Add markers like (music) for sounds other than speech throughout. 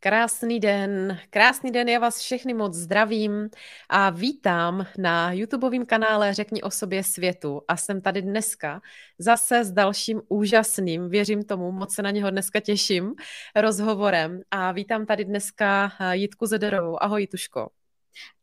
Krásný den, krásný den, já vás všechny moc zdravím a vítám na YouTubeovém kanále Řekni o sobě světu a jsem tady dneska zase s dalším úžasným, věřím tomu, moc se na něho dneska těším, rozhovorem a vítám tady dneska Jitku Zederovou. Ahoj Jituško.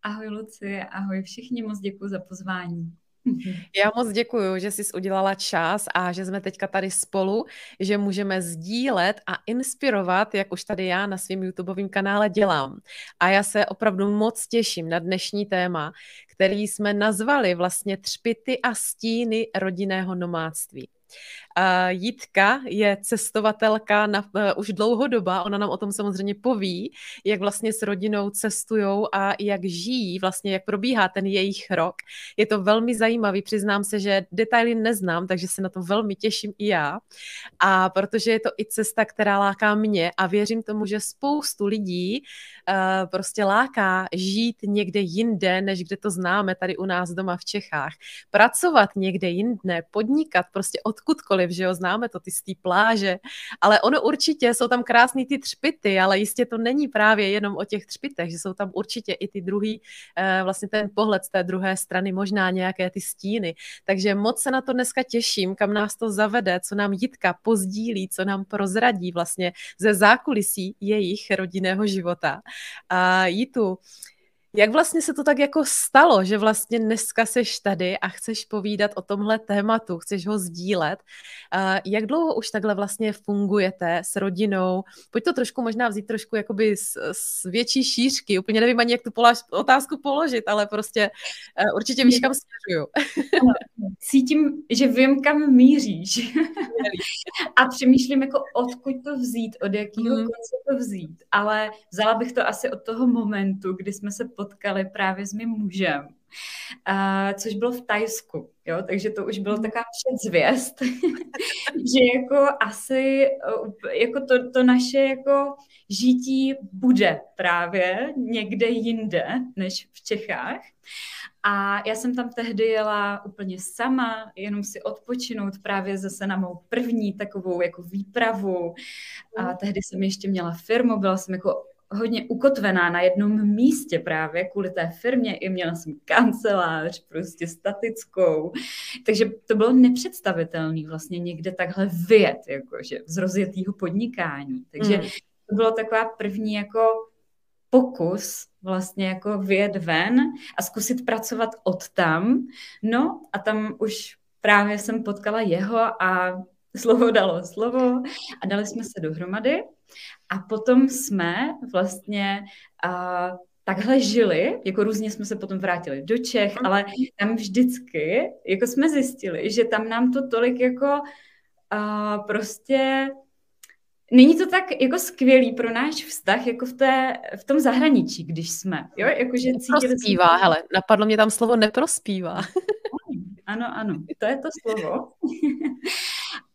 Ahoj Luci, ahoj všichni, moc děkuji za pozvání. (laughs) Já moc děkuji, že jsi udělala čas a že jsme teďka tady spolu, že můžeme sdílet a inspirovat, jak už tady já na svém YouTubeovém kanále dělám. A já se opravdu moc těším na dnešní téma, který jsme nazvali vlastně třpity a stíny rodinného nomádství. Jitka je cestovatelka na, uh, už dlouhodoba, ona nám o tom samozřejmě poví, jak vlastně s rodinou cestujou a jak žijí, vlastně jak probíhá ten jejich rok. Je to velmi zajímavý, přiznám se, že detaily neznám, takže se na to velmi těším i já. A protože je to i cesta, která láká mě a věřím tomu, že spoustu lidí uh, prostě láká žít někde jinde, než kde to známe tady u nás doma v Čechách. Pracovat někde jinde, podnikat prostě odkudkoliv že jo, známe to, ty z té pláže, ale ono určitě, jsou tam krásný ty třpity, ale jistě to není právě jenom o těch třpitech, že jsou tam určitě i ty druhý, eh, vlastně ten pohled z té druhé strany, možná nějaké ty stíny, takže moc se na to dneska těším, kam nás to zavede, co nám Jitka pozdílí, co nám prozradí vlastně ze zákulisí jejich rodinného života. A Jitu, jak vlastně se to tak jako stalo, že vlastně dneska seš tady a chceš povídat o tomhle tématu, chceš ho sdílet? Jak dlouho už takhle vlastně fungujete s rodinou? Pojď to trošku možná vzít trošku jakoby z, z větší šířky. Úplně nevím ani, jak tu polož, otázku položit, ale prostě uh, určitě víš, kam směřuju. Cítím, že vím, kam míříš. a přemýšlím, jako odkud to vzít, od jakého mm. konce to vzít. Ale vzala bych to asi od toho momentu, kdy jsme se potkali právě s mým mužem, uh, což bylo v Tajsku. Jo, takže to už bylo mhm. taková předzvěst, (laughs) že jako asi jako to, to naše jako žití bude právě někde jinde než v Čechách. A já jsem tam tehdy jela úplně sama, jenom si odpočinout právě zase na mou první takovou jako výpravu. A mhm. tehdy jsem ještě měla firmu, byla jsem jako hodně ukotvená na jednom místě právě kvůli té firmě. I měla jsem kancelář, prostě statickou. Takže to bylo nepředstavitelné vlastně někde takhle vyjet, jakože z rozjetého podnikání. Takže mm. to bylo taková první jako pokus vlastně jako vyjet ven a zkusit pracovat od tam. No a tam už právě jsem potkala jeho a (laughs) slovo dalo slovo a dali jsme se dohromady. A potom jsme vlastně uh, takhle žili, jako různě jsme se potom vrátili do Čech, mhm. ale tam vždycky, jako jsme zjistili, že tam nám to tolik jako uh, prostě Není to tak jako skvělý pro náš vztah, jako v, té, v tom zahraničí, když jsme. Jo? Jako, že neprospívá, jsme... hele, napadlo mě tam slovo neprospívá. (laughs) Ano, ano, (laughs) to je to slovo.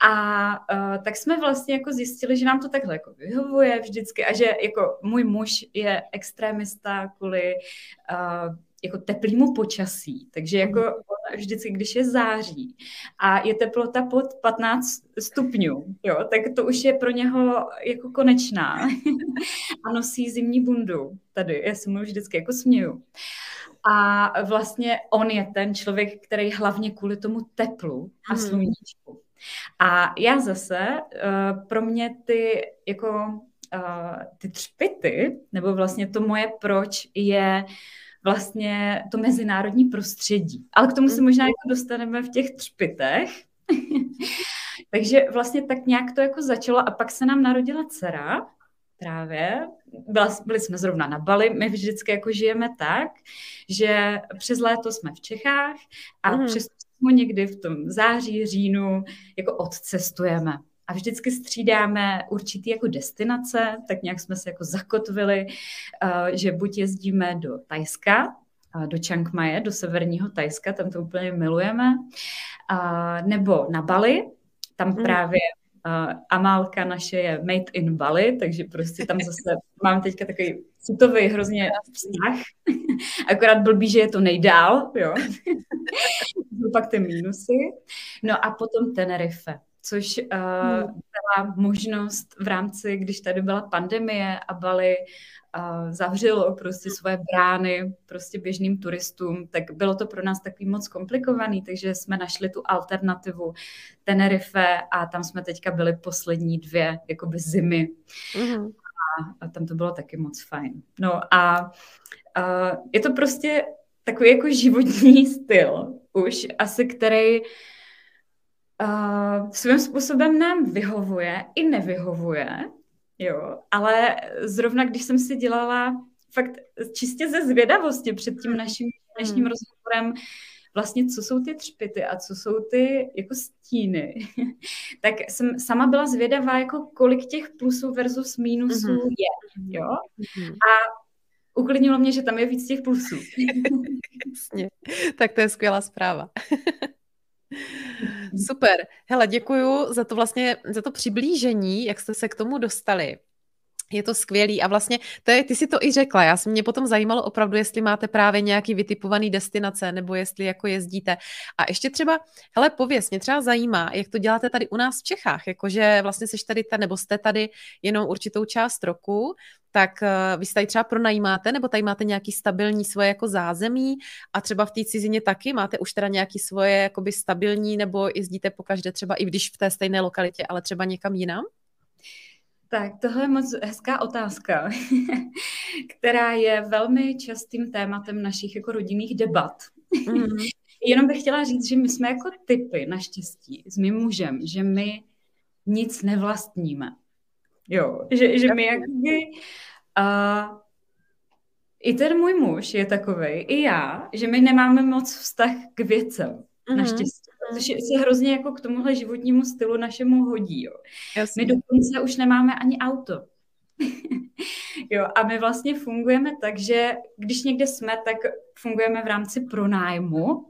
A uh, tak jsme vlastně jako zjistili, že nám to takhle jako vyhovuje vždycky a že jako můj muž je extrémista kvůli uh, jako teplýmu počasí. Takže jako vždycky, když je září a je teplota pod 15 stupňů, jo, tak to už je pro něho jako konečná. (laughs) a nosí zimní bundu tady. Já se mu vždycky jako směju. A vlastně on je ten člověk, který hlavně kvůli tomu teplu a mhm. sluníčku a já zase, uh, pro mě ty jako uh, ty třpity, nebo vlastně to moje proč je vlastně to mezinárodní prostředí. Ale k tomu se možná jako dostaneme v těch třpitech. (laughs) Takže vlastně tak nějak to jako začalo a pak se nám narodila dcera, právě. Byla, byli jsme zrovna na Bali, my vždycky jako žijeme tak, že přes léto jsme v Čechách a mm. přes někdy v tom září, říjnu jako odcestujeme. A vždycky střídáme určitý jako destinace, tak nějak jsme se jako zakotvili, uh, že buď jezdíme do Tajska, uh, do Chiang Mai, do severního Tajska, tam to úplně milujeme, uh, nebo na Bali, tam hmm. právě Uh, Amálka naše je made in Bali, takže prostě tam zase (laughs) mám teďka takový citový hrozně vztah. (laughs) Akorát blbý, že je to nejdál, jo. (laughs) pak ty mínusy. No a potom Tenerife. Což uh, byla možnost v rámci, když tady byla pandemie a Bali uh, zavřelo prostě svoje brány prostě běžným turistům, tak bylo to pro nás takový moc komplikovaný, takže jsme našli tu alternativu Tenerife a tam jsme teďka byli poslední dvě jakoby zimy. Mm-hmm. A, a tam to bylo taky moc fajn. No a uh, je to prostě takový jako životní (laughs) styl už asi, který uh, svým způsobem nám vyhovuje i nevyhovuje, jo, ale zrovna když jsem si dělala fakt čistě ze zvědavosti před tím naším dnešním hmm. rozhovorem, vlastně co jsou ty třpity a co jsou ty jako stíny, (laughs) tak jsem sama byla zvědavá, jako kolik těch plusů versus mínusů mm-hmm. je, jo. Mm-hmm. A uklidnilo mě, že tam je víc těch plusů. (laughs) Jasně, tak to je skvělá zpráva. (laughs) Super. Hele, děkuju za to vlastně, za to přiblížení, jak jste se k tomu dostali. Je to skvělý a vlastně, to je, ty si to i řekla, já jsem mě potom zajímalo opravdu, jestli máte právě nějaký vytipovaný destinace, nebo jestli jako jezdíte. A ještě třeba, hele, pověs, mě třeba zajímá, jak to děláte tady u nás v Čechách, jakože vlastně seš tady, ta, nebo jste tady jenom určitou část roku, tak uh, vy se tady třeba pronajímáte, nebo tady máte nějaký stabilní svoje jako zázemí a třeba v té cizině taky máte už teda nějaký svoje jakoby stabilní, nebo jezdíte po každé třeba i když v té stejné lokalitě, ale třeba někam jinam? Tak tohle je moc hezká otázka, (laughs) která je velmi častým tématem našich jako rodinných debat. Mm. (laughs) Jenom bych chtěla říct, že my jsme jako typy, naštěstí, s mým mužem, že my nic nevlastníme. Jo, že, že my jakoby... A i ten můj muž je takový, i já, že my nemáme moc vztah k věcem, mm-hmm. naštěstí. Což se hrozně jako k tomuhle životnímu stylu našemu hodí. Jo. My dokonce už nemáme ani auto. (laughs) jo, a my vlastně fungujeme tak, že když někde jsme, tak fungujeme v rámci pronájmu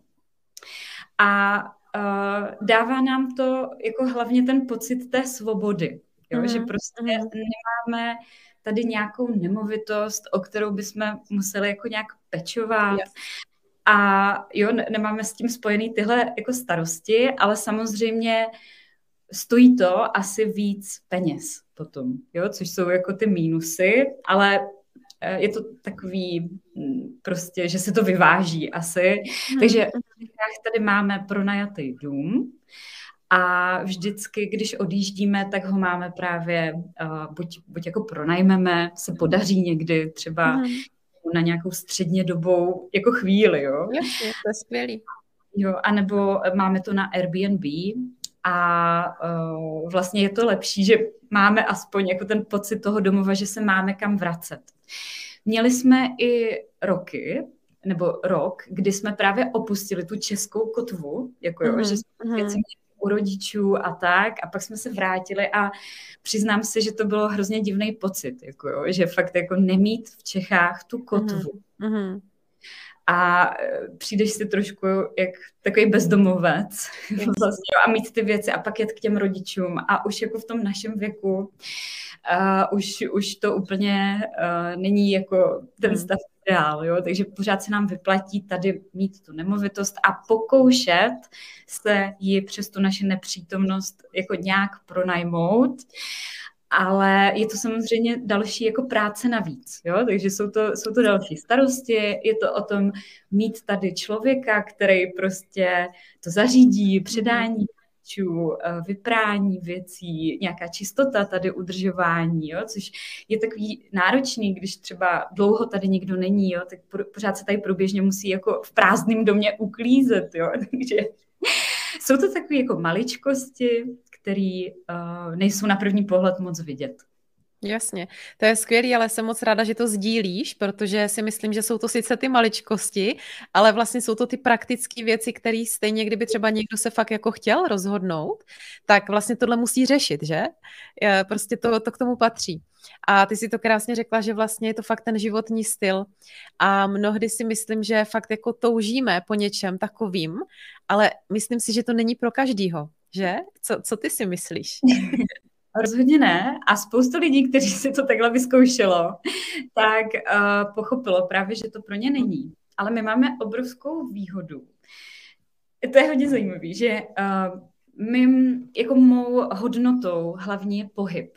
a uh, dává nám to jako hlavně ten pocit té svobody. Jo, mm. že prostě mm. nemáme tady nějakou nemovitost, o kterou bychom museli jako nějak pečovat. Yes. A jo, nemáme s tím spojený tyhle jako starosti, ale samozřejmě stojí to asi víc peněz potom, jo, což jsou jako ty mínusy, ale eh, je to takový hm, prostě, že se to vyváží asi. Hmm. Takže v tady máme pronajatý dům a vždycky, když odjíždíme, tak ho máme právě uh, buď, buď jako pronajmeme, se podaří někdy třeba hmm na nějakou středně dobou jako chvíli, jo. Jasně, to je skvělý. Jo, anebo máme to na Airbnb a uh, vlastně je to lepší, že máme aspoň jako ten pocit toho domova, že se máme kam vracet. Měli jsme i roky, nebo rok, kdy jsme právě opustili tu českou kotvu, jako jo, mm-hmm. že jsme věci mhm u rodičů a tak. A pak jsme se vrátili a přiznám se, že to bylo hrozně divný pocit, jako jo, že fakt jako nemít v Čechách tu kotvu. Mm-hmm. A e, přijdeš si trošku jak takový bezdomovec (laughs) vlastně, a mít ty věci a pak jet k těm rodičům a už jako v tom našem věku uh, už, už to úplně uh, není jako ten mhm. stav ideál, jo? takže pořád se nám vyplatí tady mít tu nemovitost a pokoušet se ji přes tu naši nepřítomnost jako nějak pronajmout, ale je to samozřejmě další jako práce navíc, jo? takže jsou to, jsou to další starosti, je to o tom mít tady člověka, který prostě to zařídí, předání rodičů, eh, vyprání věcí, nějaká čistota tady, udržování, jo, což je takový náročný, když třeba dlouho tady nikdo není, jo, tak pořád se tady průběžně musí jako v prázdném domě uklízet, jo, (laughs) takže jsou to takové jako maličkosti, které uh, nejsou na první pohled moc vidět. Jasně, to je skvělé, ale jsem moc ráda, že to sdílíš, protože si myslím, že jsou to sice ty maličkosti, ale vlastně jsou to ty praktické věci, které stejně, kdyby třeba někdo se fakt jako chtěl rozhodnout, tak vlastně tohle musí řešit, že? Prostě to, to k tomu patří. A ty si to krásně řekla, že vlastně je to fakt ten životní styl a mnohdy si myslím, že fakt jako toužíme po něčem takovým, ale myslím si, že to není pro každýho, že? Co, co ty si myslíš? (laughs) Rozhodně ne. A spoustu lidí, kteří si to takhle vyzkoušelo, tak uh, pochopilo právě, že to pro ně není. Ale my máme obrovskou výhodu. To je hodně zajímavé, že uh, mým, jako mou hodnotou hlavní je pohyb.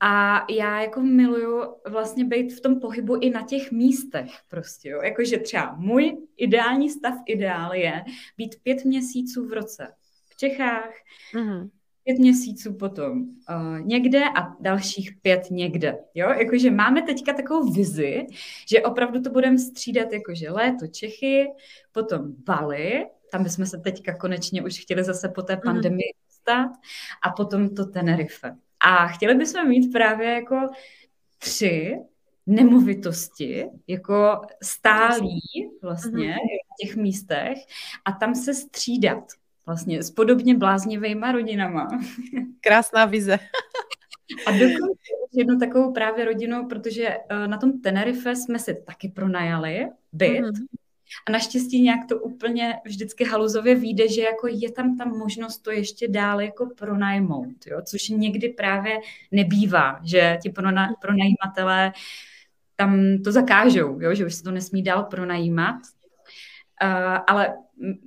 A já jako miluju vlastně být v tom pohybu i na těch místech prostě, jo. Jakože třeba můj ideální stav ideál je být pět měsíců v roce v Čechách, mm-hmm. Pět měsíců potom uh, někde a dalších pět někde, jo. Jakože máme teďka takovou vizi, že opravdu to budeme střídat jakože léto Čechy, potom Bali, tam bychom se teďka konečně už chtěli zase po té mhm. pandemii dostat a potom to Tenerife. A chtěli bychom mít právě jako tři nemovitosti, jako stálí vlastně mm-hmm. v těch místech a tam se střídat vlastně s podobně bláznivýma rodinama. Krásná vize. (laughs) a dokonce jednu takovou právě rodinu, protože eh, na tom Tenerife jsme si taky pronajali byt, mm-hmm. A naštěstí nějak to úplně vždycky haluzově vyjde, že jako je tam ta možnost to ještě dál jako pronajmout, jo? což někdy právě nebývá, že ti pronajímatelé tam to zakážou, jo? že už se to nesmí dál pronajímat. Uh, ale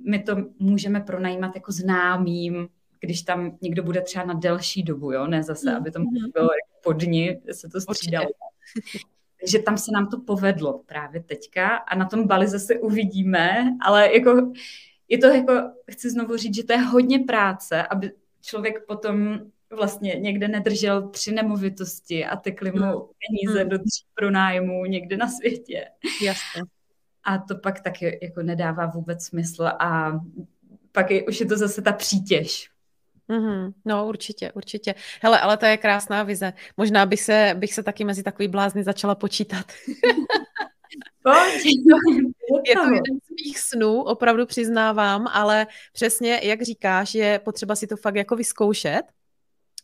my to můžeme pronajímat jako známým, když tam někdo bude třeba na delší dobu, jo? ne zase, aby to mhm. bylo jako po dni, se to střídalo. (laughs) Takže tam se nám to povedlo právě teďka a na tom Bali zase uvidíme, ale jako je to jako, chci znovu říct, že to je hodně práce, aby člověk potom vlastně někde nedržel tři nemovitosti a tekly mu hmm. peníze hmm. do tří pronájmu někde na světě. Jasně. A to pak taky jako nedává vůbec smysl a pak je, už je to zase ta přítěž Mm-hmm. No určitě, určitě. Hele, ale to je krásná vize. Možná bych se, bych se taky mezi takový blázny začala počítat. (laughs) (laughs) je to jeden z mých snů, opravdu přiznávám, ale přesně, jak říkáš, je potřeba si to fakt jako vyzkoušet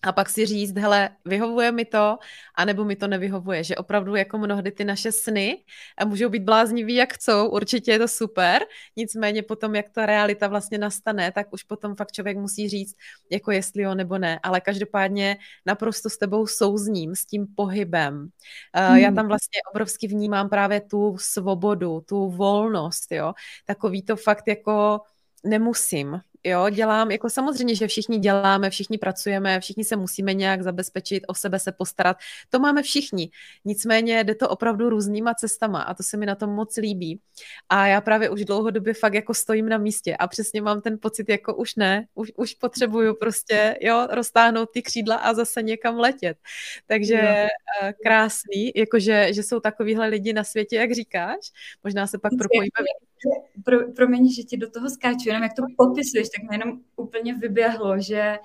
a pak si říct, hele, vyhovuje mi to, anebo mi to nevyhovuje, že opravdu jako mnohdy ty naše sny a můžou být bláznivý, jak chcou, určitě je to super, nicméně potom, jak ta realita vlastně nastane, tak už potom fakt člověk musí říct, jako jestli jo nebo ne, ale každopádně naprosto s tebou souzním, s tím pohybem. Hmm. Já tam vlastně obrovsky vnímám právě tu svobodu, tu volnost, jo, takový to fakt jako nemusím, Jo, dělám, jako samozřejmě, že všichni děláme, všichni pracujeme, všichni se musíme nějak zabezpečit, o sebe se postarat. To máme všichni. Nicméně jde to opravdu různýma cestama a to se mi na tom moc líbí. A já právě už dlouhodobě fakt jako stojím na místě a přesně mám ten pocit, jako už ne, už, už potřebuju prostě, jo, roztáhnout ty křídla a zase někam letět. Takže jo. Eh, krásný, jakože, že jsou takovýhle lidi na světě, jak říkáš. Možná se pak propojíme pro, promiň, že ti do toho skáču, jenom jak to popisuješ, tak mi jenom úplně vyběhlo, že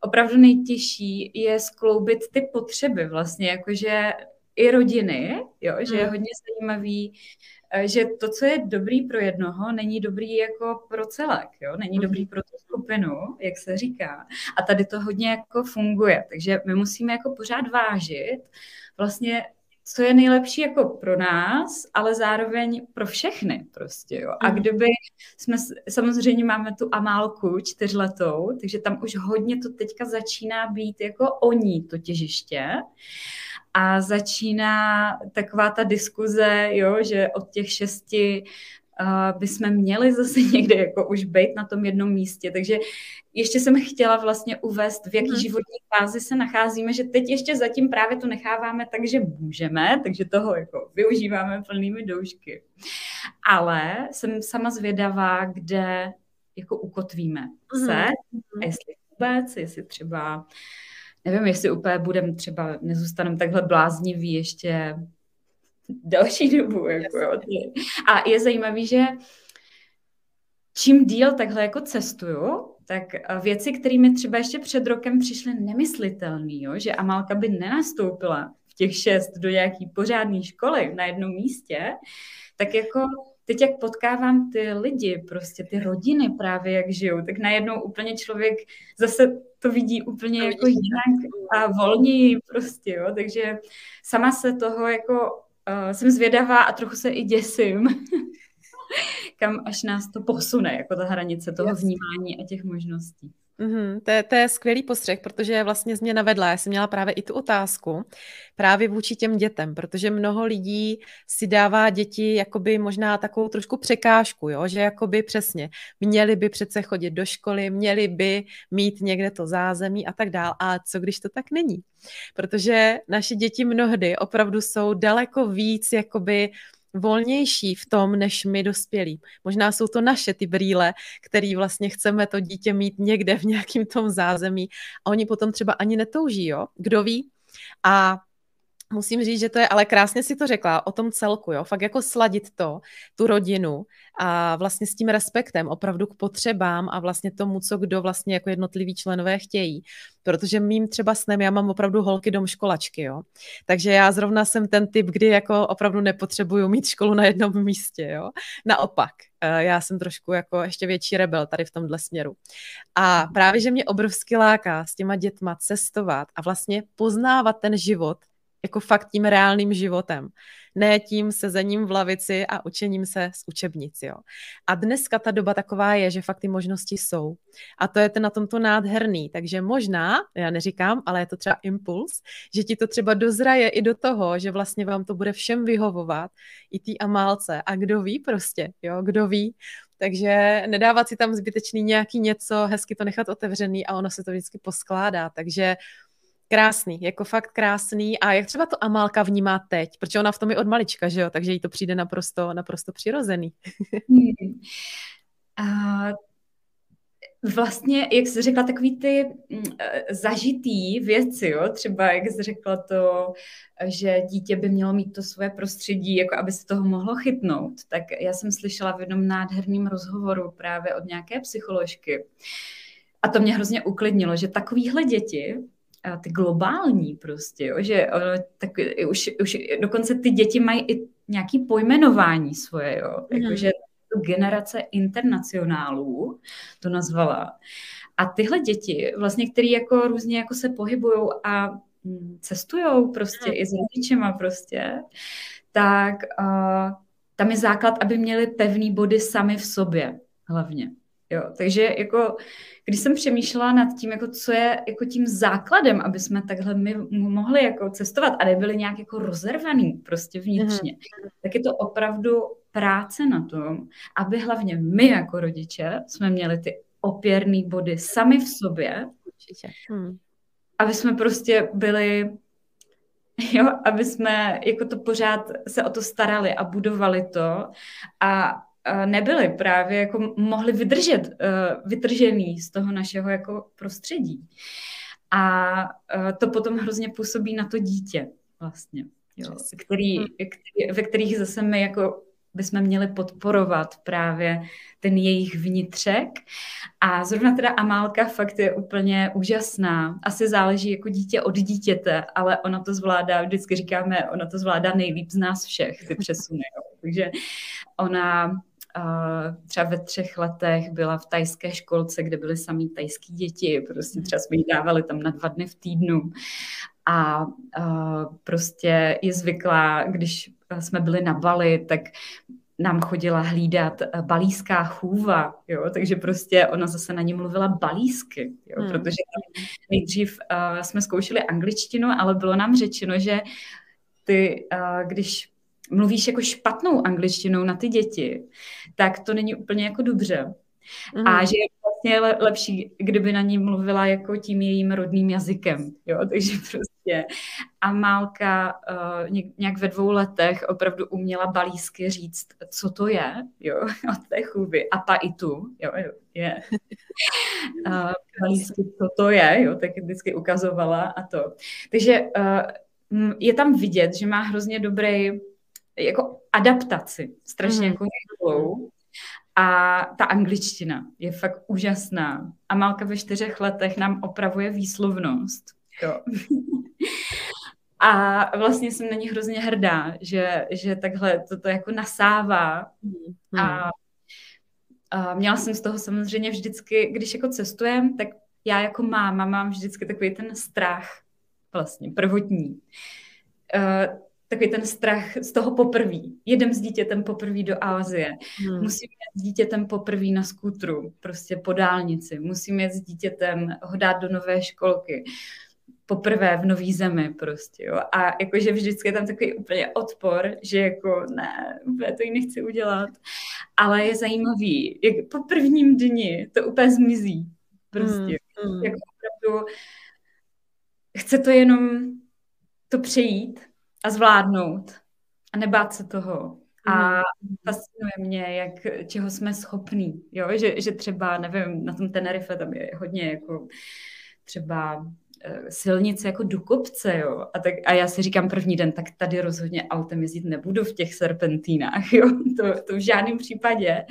opravdu nejtěžší je skloubit ty potřeby vlastně, jakože i rodiny, jo, že je hmm. hodně zajímavý, eh, že to, co je dobrý pro jednoho, není dobrý jako pro celek, jo, není hmm. dobrý pro tu skupinu, jak se říká. A tady to hodně jako funguje, takže my musíme jako pořád vážit vlastně co je nejlepší jako pro nás, ale zároveň pro všechny prostě, jo. A mhm. kdyby jsme, samozřejmě máme tu Amálku čtyřletou, takže tam už hodně to teďka začíná být jako o ní to těžiště a začíná taková ta diskuze, jo, že od těch šesti bychom měli zase (laughs) někde jako už být na tom jednom místě. Takže ještě jsem chtěla vlastně uvést, v jaký hmm. životní fázi se nacházíme, že teď ještě zatím právě to necháváme tak, že můžeme, takže toho jako využíváme plnými doušky. Ale jsem sama zvědavá, kde jako ukotvíme hmm. se a jestli vůbec, jestli třeba nevím, jestli úplně budeme třeba, nezůstaneme takhle blázniví ještě další dobu. Jako. A je zajímavý, že čím díl takhle jako cestuju, tak věci, kterými třeba ještě před rokem přišly nemyslitelný, jo, že Amálka by nenastoupila v těch šest do nějaký pořádné školy na jednom místě, tak jako teď, jak potkávám ty lidi, prostě ty rodiny právě, jak žijou, tak najednou úplně člověk zase to vidí úplně to jako jinak a volněji prostě, jo, takže sama se toho jako uh, jsem zvědavá a trochu se i děsím, (laughs) kam až nás to posune, jako ta hranice toho vnímání a těch možností. Mm-hmm, to, je, to je skvělý postřeh, protože vlastně jsi mě navedla. Já jsem měla právě i tu otázku právě vůči těm dětem, protože mnoho lidí si dává děti jakoby možná takovou trošku překážku, jo? že jakoby přesně měli by přece chodit do školy, měli by mít někde to zázemí a tak dál. A co když to tak není? Protože naše děti mnohdy opravdu jsou daleko víc jakoby volnější v tom, než my dospělí. Možná jsou to naše ty brýle, který vlastně chceme to dítě mít někde v nějakém tom zázemí a oni potom třeba ani netouží, jo? Kdo ví? A musím říct, že to je, ale krásně si to řekla o tom celku, jo, fakt jako sladit to, tu rodinu a vlastně s tím respektem opravdu k potřebám a vlastně tomu, co kdo vlastně jako jednotliví členové chtějí. Protože mým třeba snem, já mám opravdu holky dom školačky, jo. Takže já zrovna jsem ten typ, kdy jako opravdu nepotřebuju mít školu na jednom místě, jo. Naopak, eh, já jsem trošku jako ještě větší rebel tady v tomhle směru. A právě, že mě obrovsky láká s těma dětma cestovat a vlastně poznávat ten život jako fakt tím reálným životem. Ne tím sezením v lavici a učením se z učebnic. Jo. A dneska ta doba taková je, že fakt ty možnosti jsou. A to je to na tomto nádherný. Takže možná, já neříkám, ale je to třeba impuls, že ti to třeba dozraje i do toho, že vlastně vám to bude všem vyhovovat, i tý amálce. A kdo ví prostě, jo, kdo ví, takže nedávat si tam zbytečný nějaký něco, hezky to nechat otevřený a ono se to vždycky poskládá. Takže Krásný, jako fakt krásný. A jak třeba to Amálka vnímá teď? Protože ona v tom je od malička, že jo? Takže jí to přijde naprosto, naprosto přirozený. hmm. (laughs) A vlastně, jak jsi řekla, takový ty mm, e, zažitý věci, jo? třeba jak jsi řekla to, že dítě by mělo mít to svoje prostředí, jako aby se toho mohlo chytnout, tak já jsem slyšela v jednom nádherném rozhovoru právě od nějaké psycholožky, a to mě hrozně uklidnilo, že takovýhle děti ty globální prostě, jo, že ono, tak už, už dokonce ty děti mají i nějaký pojmenování svoje, jo, mm. jakože generace internacionálů to nazvala. A tyhle děti, vlastně, které jako různě jako se pohybují a mm, cestují prostě mm. i s rodičema prostě, tak uh, tam je základ, aby měli pevný body sami v sobě hlavně. Jo, takže jako, když jsem přemýšlela nad tím, jako co je jako tím základem, aby jsme takhle my mohli jako cestovat a nebyli nějak jako rozervaný prostě vnitřně, mm. tak je to opravdu práce na tom, aby hlavně my jako rodiče jsme měli ty opěrné body sami v sobě, Určitě. Hmm. aby jsme prostě byli (laughs) jo, aby jsme jako to pořád se o to starali a budovali to a nebyli právě, jako mohli vydržet uh, vytržený z toho našeho jako prostředí. A uh, to potom hrozně působí na to dítě vlastně, jo, který, hm. který, ve kterých zase my jako bychom měli podporovat právě ten jejich vnitřek. A zrovna teda Amálka fakt je úplně úžasná. Asi záleží jako dítě od dítěte, ale ona to zvládá, vždycky říkáme, ona to zvládá nejlíp z nás všech, ty přesuny. Jo. Takže ona třeba ve třech letech byla v tajské školce, kde byly samý tajský děti, prostě třeba jsme jí dávali tam na dva dny v týdnu a prostě je zvyklá, když jsme byli na Bali, tak nám chodila hlídat balíská chůva, jo, takže prostě ona zase na ní mluvila balísky, jo, hmm. protože nejdřív uh, jsme zkoušeli angličtinu, ale bylo nám řečeno, že ty, uh, když mluvíš jako špatnou angličtinou na ty děti, tak to není úplně jako dobře. Mm. A že je vlastně lepší, kdyby na ní mluvila jako tím jejím rodným jazykem. Jo? (laughs) Takže prostě a Málka uh, nějak ve dvou letech opravdu uměla balísky říct, co to je, jo, (laughs) od té chůvy. A pa i tu, jo, je. Uh, (laughs) balísky, co to je, jo, tak vždycky ukazovala a to. Takže uh, je tam vidět, že má hrozně dobrý jako adaptaci, strašně mm. jako. A ta angličtina je fakt úžasná. A Malka ve čtyřech letech nám opravuje výslovnost. Jo. (laughs) A vlastně jsem na ní hrozně hrdá, že, že takhle toto jako nasává. Mm. A, a měla jsem z toho samozřejmě vždycky, když jako cestujem, tak já jako máma mám vždycky takový ten strach vlastně prvotní. Uh, takový ten strach z toho poprví. Jedem s dítětem poprvé do Ázie. Hmm. Musím jít s dítětem poprvé na skutru, prostě po dálnici. Musím jít s dítětem ho dát do nové školky poprvé v nový zemi prostě, jo. A jakože vždycky je tam takový úplně odpor, že jako ne, úplně to ji nechci udělat. Ale je zajímavý, jak po prvním dni to úplně zmizí. Prostě. Mm, mm. Jako opravdu chce to jenom to přejít a zvládnout a nebát se toho. A mm. fascinuje mě, jak, čeho jsme schopní, jo, že, že třeba, nevím, na tom Tenerife tam je hodně jako třeba Eh, silnice jako do kopce, jo. A, tak, a já si říkám první den, tak tady rozhodně autem jezdit nebudu v těch serpentínách, jo. (laughs) To, to v žádném případě.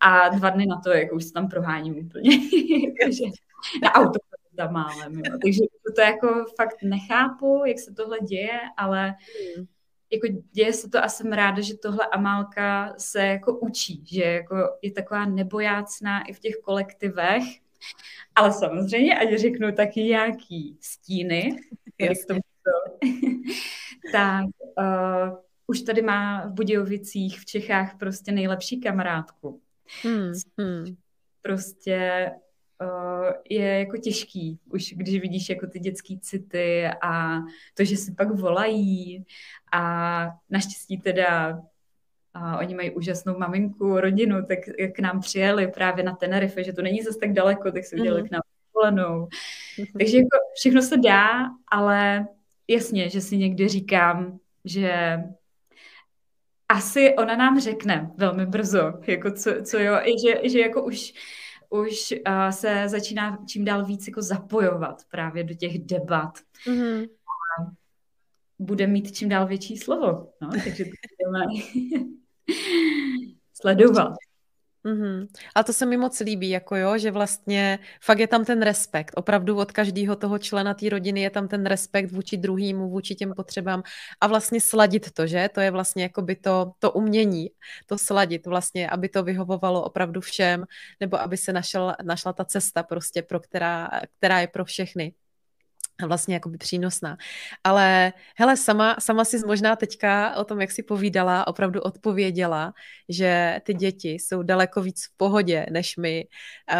A dva dny na to, jako už se tam proháním úplně. (laughs) Na auto tam málem, jo. Takže to, to jako fakt nechápu, jak se tohle děje, ale jako děje se to a jsem ráda, že tohle Amálka se jako učí, že jako je taková nebojácná i v těch kolektivech, ale samozřejmě, ať řeknu taky nějaký stíny, (laughs) tak uh, už tady má v Budějovicích v Čechách prostě nejlepší kamarádku. Hmm, hmm. Prostě je jako těžký, už když vidíš jako ty dětské city a to, že si pak volají a naštěstí teda a oni mají úžasnou maminku, rodinu, tak k nám přijeli právě na Tenerife, že to není zase tak daleko, tak se udělali mm. k nám dovolenou. Mm-hmm. Takže jako všechno se dá, ale jasně, že si někdy říkám, že asi ona nám řekne velmi brzo, jako co, co jo, že, že jako už, už uh, se začíná čím dál víc jako zapojovat právě do těch debat. Mm-hmm. A bude mít čím dál větší slovo. No, takže to budeme (laughs) sledovat. Mm-hmm. A to se mi moc líbí, jako jo, že vlastně fakt je tam ten respekt. Opravdu od každého toho člena té rodiny je tam ten respekt vůči druhýmu, vůči těm potřebám a vlastně sladit to, že? To je vlastně jako by to, to umění, to sladit vlastně, aby to vyhovovalo opravdu všem, nebo aby se našel, našla ta cesta prostě, pro která, která je pro všechny vlastně jakoby přínosná. Ale hele, sama, sama si možná teďka o tom, jak si povídala, opravdu odpověděla, že ty děti jsou daleko víc v pohodě než my.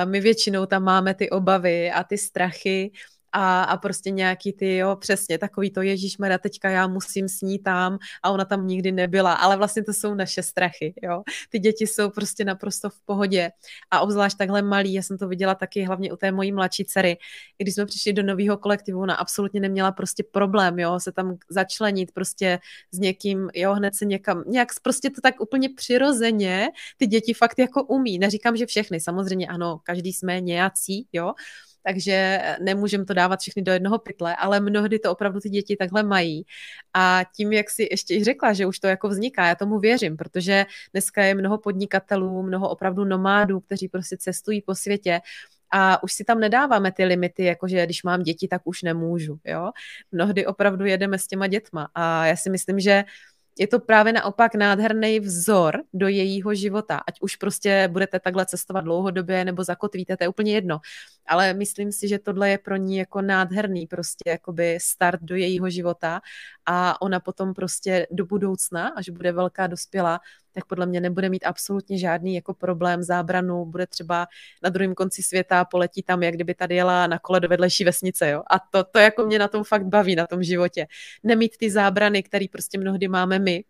My většinou tam máme ty obavy a ty strachy a, a prostě nějaký ty, jo, přesně takový to Ježíš Mara, teďka já musím s ní tam a ona tam nikdy nebyla, ale vlastně to jsou naše strachy, jo. Ty děti jsou prostě naprosto v pohodě. A obzvlášť takhle malý, já jsem to viděla taky hlavně u té mojí mladší dcery, když jsme přišli do nového kolektivu, ona absolutně neměla prostě problém, jo, se tam začlenit prostě s někým, jo, hned se někam, nějak prostě to tak úplně přirozeně ty děti fakt jako umí, neříkám, že všechny, samozřejmě ano, každý jsme nějací, jo, takže nemůžeme to dávat všechny do jednoho pytle, ale mnohdy to opravdu ty děti takhle mají. A tím, jak si ještě řekla, že už to jako vzniká, já tomu věřím, protože dneska je mnoho podnikatelů, mnoho opravdu nomádů, kteří prostě cestují po světě a už si tam nedáváme ty limity, jakože když mám děti, tak už nemůžu, jo. Mnohdy opravdu jedeme s těma dětma a já si myslím, že je to právě naopak nádherný vzor do jejího života. Ať už prostě budete takhle cestovat dlouhodobě nebo zakotvíte, to je úplně jedno. Ale myslím si, že tohle je pro ní jako nádherný prostě jakoby start do jejího života a ona potom prostě do budoucna, až bude velká dospělá, tak podle mě nebude mít absolutně žádný jako problém, zábranu, bude třeba na druhém konci světa, poletí tam, jak kdyby tady jela na kole do vedlejší vesnice, jo. A to, to jako mě na tom fakt baví, na tom životě. Nemít ty zábrany, které prostě mnohdy máme my,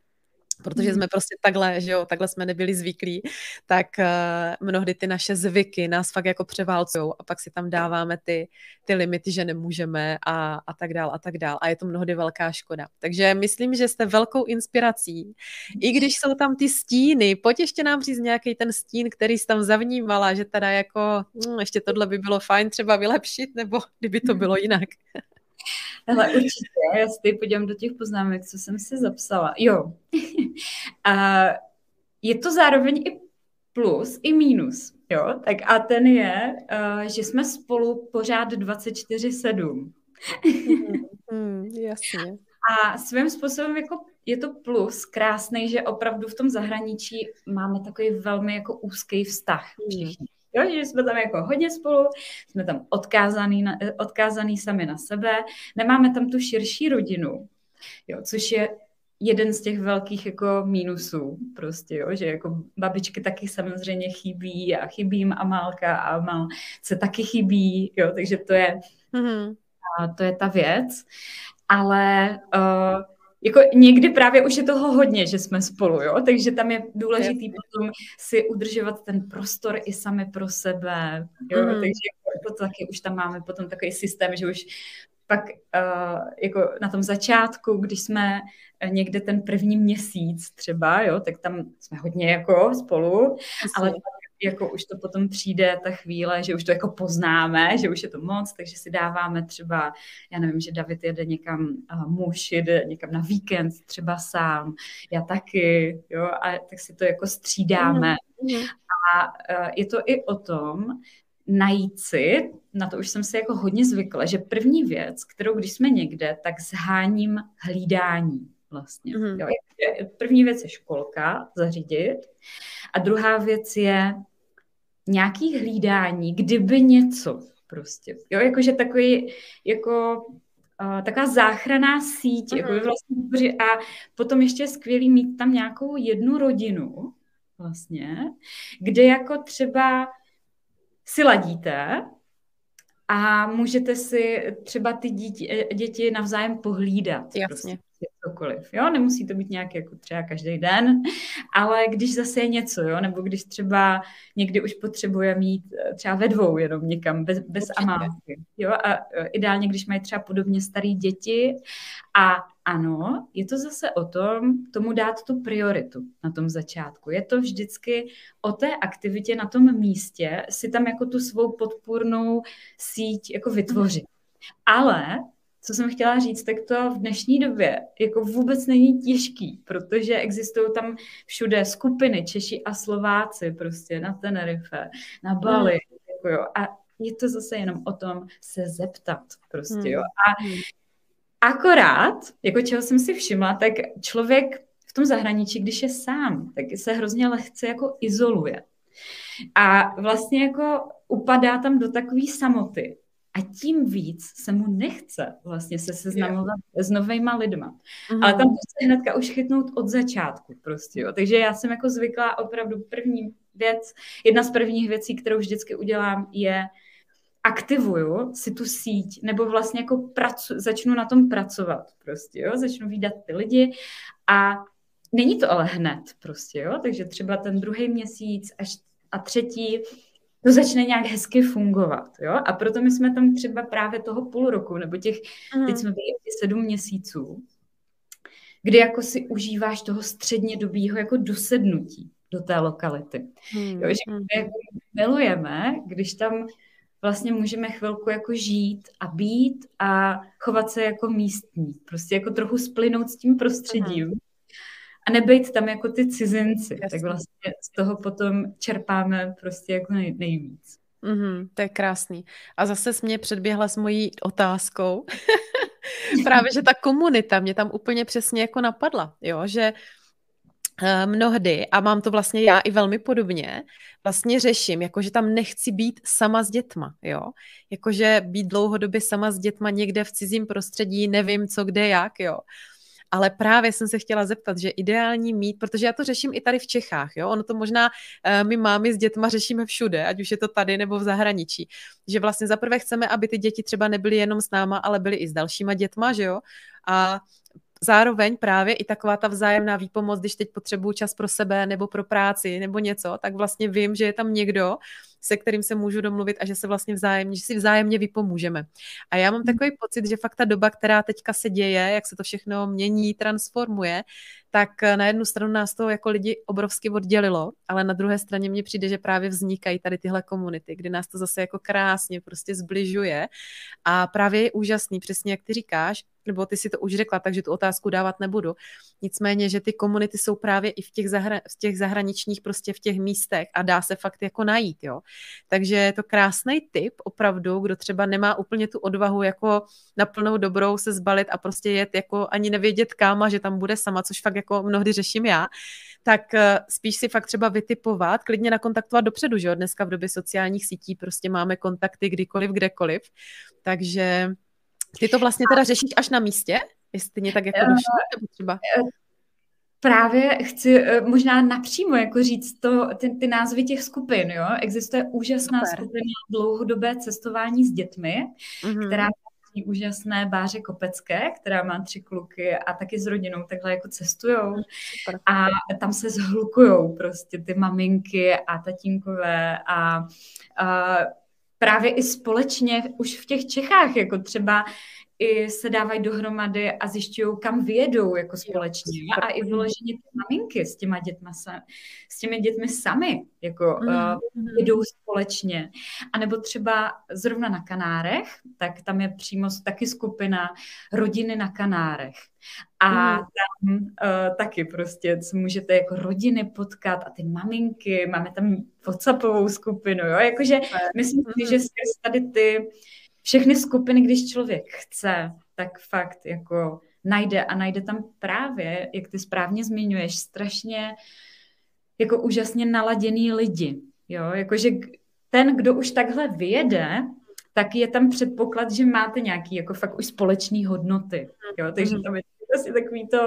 protože mhm. jsme prostě takhle, že jo, takhle jsme nebyli zvyklí, tak uh, mnohdy ty naše zvyky nás fakt jako převálcují a pak si tam dáváme ty, ty limity, že nemůžeme a, a tak dál a tak dál a je to mnohdy velká škoda. Takže myslím, že jste velkou inspirací. I když jsou tam ty stíny, pojď ještě nám říct nějaký ten stín, který jsi tam zavnímala, že teda jako hm, ještě tohle by bylo fajn třeba vylepšit, nebo kdyby to bylo jinak. Ale určitě, já se teď podívám do těch poznámek, co jsem si zapsala. Jo. (laughs) a je to zároveň i plus, i mínus. Jo, tak a ten je, uh, že jsme spolu pořád 24-7. mm, mm, jasně. A svým způsobem jako je to plus krásný, že opravdu v tom zahraničí máme takový velmi jako úzký vztah mm. všichni. Jo, že jsme tam jako hodně spolu, jsme tam odkázaný, na, odkázaný sami na sebe, nemáme tam tu širší rodinu, jo, což je jeden z těch velkých jako mínusů prostě, jo, že jako babičky taky samozřejmě chybí a chybí jim Amálka a Amal se taky chybí, jo, takže to je, mm-hmm. a to je ta věc. Ale uh, jako někdy právě už je toho hodně, že jsme spolu, jo? takže tam je důležitý je. potom si udržovat ten prostor i sami pro sebe, jo? Mm. takže to taky už tam máme potom takový systém, že už pak uh, jako na tom začátku, když jsme někde ten první měsíc třeba, jo, tak tam jsme hodně jako spolu, Asi. ale jako už to potom přijde ta chvíle, že už to jako poznáme, že už je to moc, takže si dáváme třeba, já nevím, že David jede někam, uh, muž jede někam na víkend třeba sám, já taky, jo, a tak si to jako střídáme. Mm. A uh, je to i o tom, najít si, na to už jsem si jako hodně zvykla, že první věc, kterou když jsme někde, tak zháním hlídání vlastně. Mm-hmm. Jo, první věc je školka zařídit a druhá věc je nějaký hlídání, kdyby něco prostě. Jo, jakože takový, jako uh, taková záchraná síť, mm-hmm. jako vlastně, a potom ještě je skvělý mít tam nějakou jednu rodinu, vlastně, kde jako třeba si ladíte a můžete si třeba ty děti, děti navzájem pohlídat. Jasně. Prostě cokoliv, jo, nemusí to být nějak jako třeba každý den, ale když zase je něco, jo, nebo když třeba někdy už potřebuje mít eh, třeba ve dvou jenom někam, bez, bez amálky, jo, a eh, ideálně, když mají třeba podobně staré děti. A ano, je to zase o tom, tomu dát tu prioritu na tom začátku. Je to vždycky o té aktivitě na tom místě, si tam jako tu svou podpůrnou síť jako vytvořit. Ale co jsem chtěla říct, tak to v dnešní době jako vůbec není těžký, protože existují tam všude skupiny Češi a Slováci prostě na Tenerife, na Bali, mm. jako jo, a je to zase jenom o tom se zeptat prostě, jo. A hmm. akorát, jako čeho jsem si všimla, tak člověk v tom zahraničí, když je sám, tak se hrozně lehce jako izoluje. A vlastně jako upadá tam do takové samoty, a tím víc se mu nechce vlastně se seznamovat s novejma lidma. Mm. Ale tam to chce hnedka už chytnout od začátku prostě, jo. Takže já jsem jako zvyklá opravdu první věc, jedna z prvních věcí, kterou vždycky udělám, je aktivuju si tu síť, nebo vlastně jako pracu, začnu na tom pracovat prostě, jo, začnu výdat ty lidi a není to ale hned prostě, jo, takže třeba ten druhý měsíc až a třetí to začne nějak hezky fungovat. Jo? A proto my jsme tam třeba právě toho půl roku, nebo těch, mm. teď jsme byli sedm měsíců, kdy jako si užíváš toho středně dobího jako dosednutí do té lokality. Mm. Jo, že my mhm. jako milujeme, když tam vlastně můžeme chvilku jako žít a být a chovat se jako místní. Prostě jako trochu splynout s tím prostředím. Mm a nebejt tam jako ty cizinci. Jasně. Tak vlastně z toho potom čerpáme prostě jako nej, nejvíc. Mm-hmm, to je krásný. A zase jsi mě předběhla s mojí otázkou. (laughs) Právě, že ta komunita mě tam úplně přesně jako napadla, jo, že uh, mnohdy, a mám to vlastně já i velmi podobně, vlastně řeším, jakože tam nechci být sama s dětma, jo, jakože být dlouhodobě sama s dětma někde v cizím prostředí, nevím co, kde, jak, jo, ale právě jsem se chtěla zeptat, že ideální mít, protože já to řeším i tady v Čechách, jo, ono to možná uh, my mámy s dětma řešíme všude, ať už je to tady nebo v zahraničí, že vlastně zaprvé chceme, aby ty děti třeba nebyly jenom s náma, ale byly i s dalšíma dětma, že jo, a zároveň právě i taková ta vzájemná výpomoc, když teď potřebuju čas pro sebe nebo pro práci nebo něco, tak vlastně vím, že je tam někdo, se kterým se můžu domluvit a že se vlastně vzájemně, že si vzájemně vypomůžeme. A já mám hmm. takový pocit, že fakt ta doba, která teďka se děje, jak se to všechno mění, transformuje, tak na jednu stranu nás to jako lidi obrovsky oddělilo, ale na druhé straně mně přijde, že právě vznikají tady tyhle komunity, kdy nás to zase jako krásně prostě zbližuje a právě je úžasný, přesně jak ty říkáš, nebo ty si to už řekla, takže tu otázku dávat nebudu. Nicméně, že ty komunity jsou právě i v těch, zahra- v těch zahraničních, prostě v těch místech a dá se fakt jako najít, jo. Takže je to krásný tip, opravdu, kdo třeba nemá úplně tu odvahu jako na plnou dobrou se zbalit a prostě jet jako ani nevědět kam a že tam bude sama, což fakt jako mnohdy řeším já, tak eh, spíš si fakt třeba vytipovat, klidně nakontaktovat dopředu, že jo, dneska v době sociálních sítí prostě máme kontakty kdykoliv, kdekoliv, takže ty to vlastně teda řešíš až na místě? Jestli mě tak jako došlo, nebo třeba? právě chci eh, možná napřímo jako říct to, ty, ty názvy těch skupin. Jo? Existuje úžasná Super. skupina dlouhodobé cestování s dětmi, mm-hmm. která úžasné Báře Kopecké, která má tři kluky a taky s rodinou takhle jako cestujou. A tam se zhlukujou prostě ty maminky a tatínkové a, a právě i společně už v těch Čechách, jako třeba i se dávají dohromady a zjišťují, kam vyjedou jako společně. A i vyloženě ty maminky s těma dětma, s těmi dětmi sami jako mm-hmm. uh, jedou společně. A nebo třeba zrovna na Kanárech, tak tam je přímo taky skupina rodiny na Kanárech. A mm. tam uh, taky prostě co můžete jako rodiny potkat a ty maminky, máme tam WhatsAppovou skupinu, jo, jakože myslím si, že skrz tady ty všechny skupiny, když člověk chce, tak fakt jako najde a najde tam právě, jak ty správně zmiňuješ, strašně jako úžasně naladěný lidi. Jo, jakože ten, kdo už takhle vyjede, tak je tam předpoklad, že máte nějaký jako fakt už společný hodnoty. Jo, takže mhm. tam je prostě takový to,